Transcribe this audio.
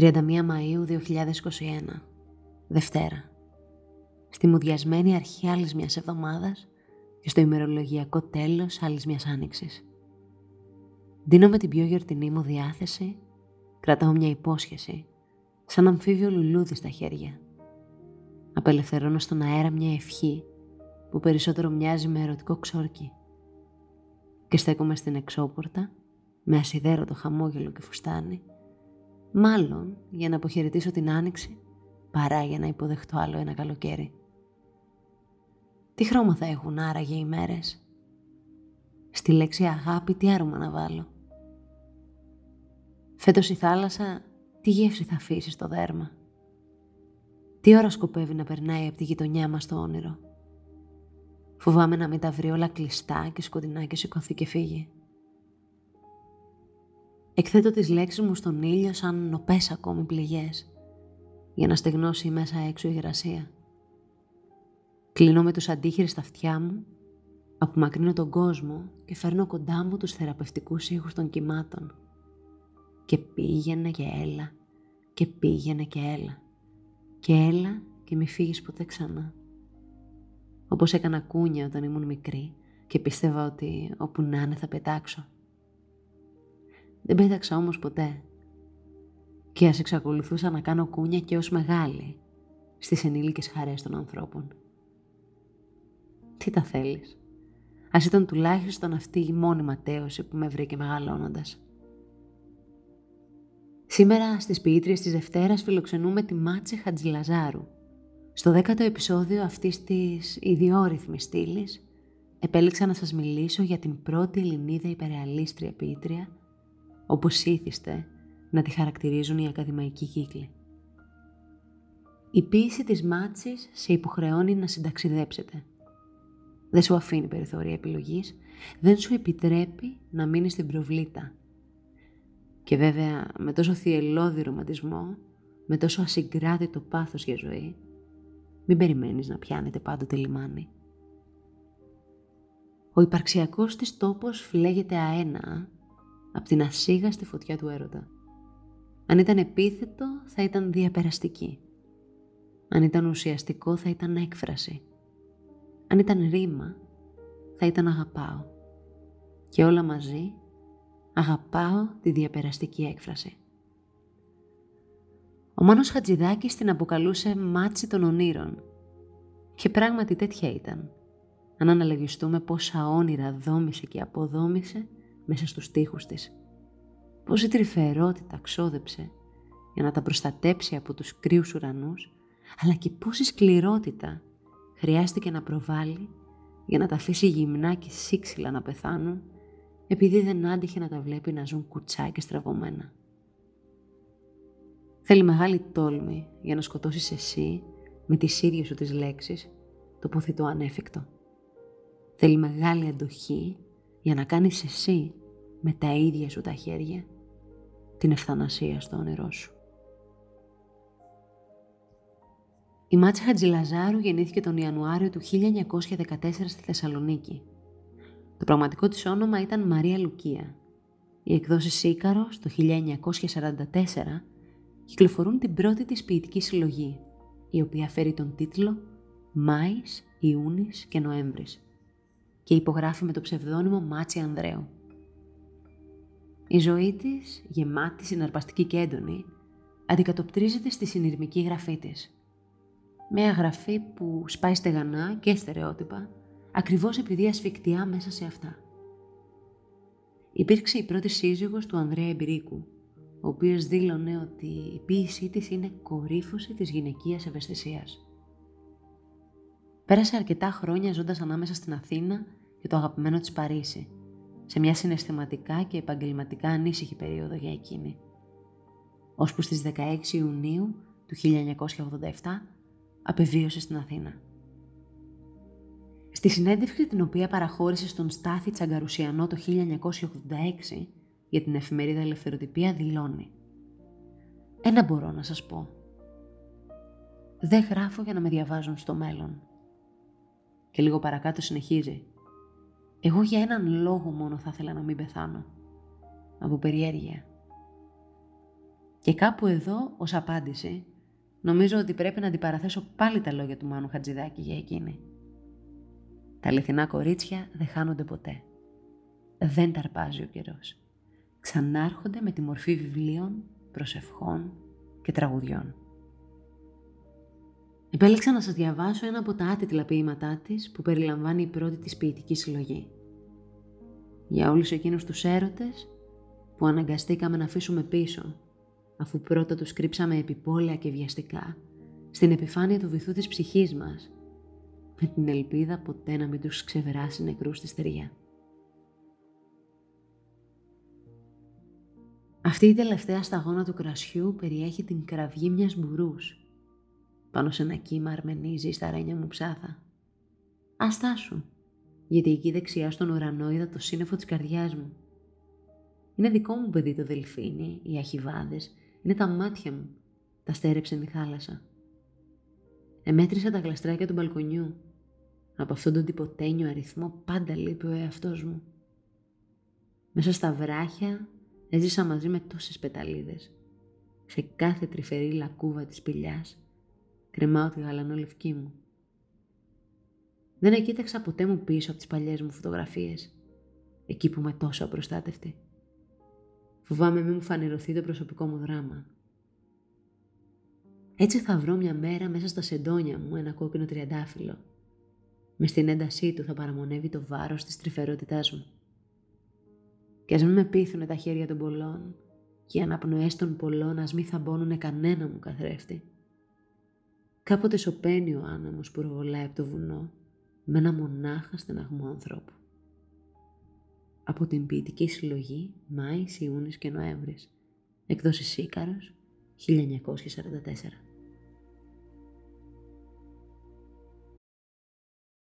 31 Μαΐου 2021, Δευτέρα. Στη μουδιασμένη αρχή άλλης μιας εβδομάδας και στο ημερολογιακό τέλος άλλης μιας άνοιξης. Δίνω με την πιο γιορτινή μου διάθεση, κρατάω μια υπόσχεση, σαν αμφίβιο λουλούδι στα χέρια. Απελευθερώνω στον αέρα μια ευχή που περισσότερο μοιάζει με ερωτικό ξόρκι. Και στέκομαι στην εξώπορτα, με ασυδέρωτο χαμόγελο και φουστάνι, μάλλον για να αποχαιρετήσω την άνοιξη, παρά για να υποδεχτώ άλλο ένα καλοκαίρι. Τι χρώμα θα έχουν άραγε οι μέρες; Στη λέξη αγάπη τι άρωμα να βάλω; Φέτος η θάλασσα τι γεύση θα αφήσει στο δέρμα; Τι ώρα σκοπεύει να περνάει από τη γειτονιά μας το όνειρο; Φοβάμαι να μην τα βρει όλα κλειστά και σκοτεινά και σηκωθεί και φύγει. Εκθέτω τις λέξεις μου στον ήλιο σαν νοπές ακόμη πληγές, για να στεγνώσει μέσα έξω η γρασία. Κλείνω με τους αντίχειρες στα αυτιά μου, απομακρύνω τον κόσμο και φέρνω κοντά μου τους θεραπευτικούς ήχους των κυμάτων. Και πήγαινε και έλα, και πήγαινε και έλα, και έλα και μη φύγεις ποτέ ξανά. Όπως έκανα κούνια όταν ήμουν μικρή και πίστευα ότι όπου να είναι θα πετάξω. Δεν πέταξα όμως ποτέ. Και ας εξακολουθούσα να κάνω κούνια και ως μεγάλη στις ενήλικες χαρές των ανθρώπων. Τι τα θέλεις. Ας ήταν τουλάχιστον αυτή η μόνη ματέωση που με βρήκε μεγαλώνοντας. Σήμερα στις ποιήτριες της Δευτέρας φιλοξενούμε τη Μάτσε Χατζηλαζάρου. Στο δέκατο επεισόδιο αυτής της ιδιόρυθμης στήλης, επέλεξα να σας μιλήσω για την πρώτη Ελληνίδα υπερεαλίστρια ποιήτρια όπως ήθιστε να τη χαρακτηρίζουν οι ακαδημαϊκοί κύκλοι. Η ποίηση της μάτσης σε υποχρεώνει να συνταξιδέψετε. Δεν σου αφήνει περιθώρια επιλογής, δεν σου επιτρέπει να μείνεις στην προβλήτα. Και βέβαια με τόσο θυελώδη ρομαντισμό, με τόσο ασυγκράτητο πάθος για ζωή, μην περιμένεις να πιάνετε πάντοτε λιμάνι. Ο υπαρξιακός της τόπος φλέγεται αένα από την ασίγαστη φωτιά του έρωτα. Αν ήταν επίθετο θα ήταν διαπεραστική. Αν ήταν ουσιαστικό θα ήταν έκφραση. Αν ήταν ρήμα θα ήταν αγαπάω. Και όλα μαζί αγαπάω τη διαπεραστική έκφραση. Ο Μάνος Χατζιδάκις την αποκαλούσε Μάτση των ονείρων. Και πράγματι τέτοια ήταν. Αν αναλογιστούμε πόσα όνειρα δόμησε και αποδόμησε μέσα στους τοίχους της. Πόση τρυφερότητα ξόδεψε για να τα προστατέψει από τους κρύους ουρανούς, αλλά και πόση σκληρότητα χρειάστηκε να προβάλλει για να τα αφήσει γυμνά και σύξυλα να πεθάνουν, επειδή δεν άντυχε να τα βλέπει να ζουν κουτσά και στραβωμένα. Θέλει μεγάλη τόλμη για να σκοτώσεις εσύ με τις ίδιες σου τις λέξεις το ποθητό ανέφικτο. Θέλει μεγάλη αντοχή για να κάνεις εσύ με τα ίδια σου τα χέρια την ευθανασία στο όνειρό σου. Η Μάτσα Χατζηλαζάρου γεννήθηκε τον Ιανουάριο του 1914 στη Θεσσαλονίκη. Το πραγματικό της όνομα ήταν Μαρία Λουκία. Οι εκδόσεις Σίκαρο το 1944 κυκλοφορούν την πρώτη της ποιητική συλλογή, η οποία φέρει τον τίτλο «Μάης, Ιούνις και Νοέμβρης» και υπογράφει με το ψευδόνυμο Μάτσι Ανδρέου. Η ζωή της, γεμάτη, συναρπαστική και έντονη, αντικατοπτρίζεται στη συνειρμική γραφή της. Μια γραφή που σπάει στεγανά και στερεότυπα, ακριβώς επειδή ασφικτιά μέσα σε αυτά. Υπήρξε η πρώτη σύζυγος του Ανδρέα Εμπειρίκου, ο οποίος δήλωνε ότι η ποίησή της είναι κορύφωση της γυναικείας ευαισθησίας. Πέρασε αρκετά χρόνια ζώντας ανάμεσα στην Αθήνα και το αγαπημένο της Παρίσι, σε μια συναισθηματικά και επαγγελματικά ανήσυχη περίοδο για εκείνη. Ώσπου στις 16 Ιουνίου του 1987 απεβίωσε στην Αθήνα. Στη συνέντευξη την οποία παραχώρησε στον Στάθη Τσαγκαρουσιανό το 1986 για την εφημερίδα Ελευθεροτυπία δηλώνει «Ένα μπορώ να σας πω. Δεν γράφω για να με διαβάζουν στο μέλλον». Και λίγο παρακάτω συνεχίζει εγώ για έναν λόγο μόνο θα ήθελα να μην πεθάνω. Από περιέργεια. Και κάπου εδώ, ως απάντηση, νομίζω ότι πρέπει να αντιπαραθέσω πάλι τα λόγια του Μάνου Χατζηδάκη για εκείνη. Τα αληθινά κορίτσια δεν χάνονται ποτέ. Δεν ταρπάζει ο καιρός. Ξανάρχονται με τη μορφή βιβλίων, προσευχών και τραγουδιών. Επέλεξα να σας διαβάσω ένα από τα άτιτλα ποίηματά της που περιλαμβάνει η πρώτη της ποιητική συλλογή. Για όλους εκείνους τους έρωτες που αναγκαστήκαμε να αφήσουμε πίσω αφού πρώτα τους κρύψαμε επιπόλαια και βιαστικά στην επιφάνεια του βυθού της ψυχής μας με την ελπίδα ποτέ να μην τους ξεβεράσει νεκρούς στη στεριά. Αυτή η τελευταία σταγόνα του κρασιού περιέχει την κραυγή μιας μπουρούς. Πάνω σε ένα κύμα αρμενίζεις στα ρένια μου ψάθα. Αστάσου, γιατί εκεί δεξιά στον ουρανό είδα το σύννεφο της καρδιάς μου. Είναι δικό μου παιδί το δελφίνι, οι αχιβάδες, είναι τα μάτια μου. Τα στέρεψε η θάλασσα. Εμέτρησα τα γλαστράκια του μπαλκονιού. Από αυτόν τον τυποτένιο αριθμό πάντα λείπει ο εαυτός μου. Μέσα στα βράχια Έζησα μαζί με τόσες πεταλίδες. Σε κάθε τρυφερή λακκούβα της σπηλιάς κρεμάω τη γαλανόλευκή μου. Δεν εκοίταξα ποτέ μου πίσω από τις παλιές μου φωτογραφίες, εκεί που είμαι τόσο απροστάτευτη. Φοβάμαι μη μου φανερωθεί το προσωπικό μου δράμα. Έτσι θα βρω μια μέρα μέσα στα σεντόνια μου ένα κόκκινο τριαντάφυλλο. Με στην έντασή του θα παραμονεύει το βάρος της τρυφερότητάς μου. Και ας μην με πείθουνε τα χέρια των πολλών και οι αναπνοές των πολλών ας μην θαμπώνουνε κανένα μου καθρέφτη. Κάποτε σωπαίνει ο άνεμος που ροβολάει από το βουνό με ένα μονάχα στεναγμό ανθρώπου. Από την ποιητική συλλογή Μάης, Ιούνις και Νοέμβρης. Εκδόσεις Σίκαρος, 1944.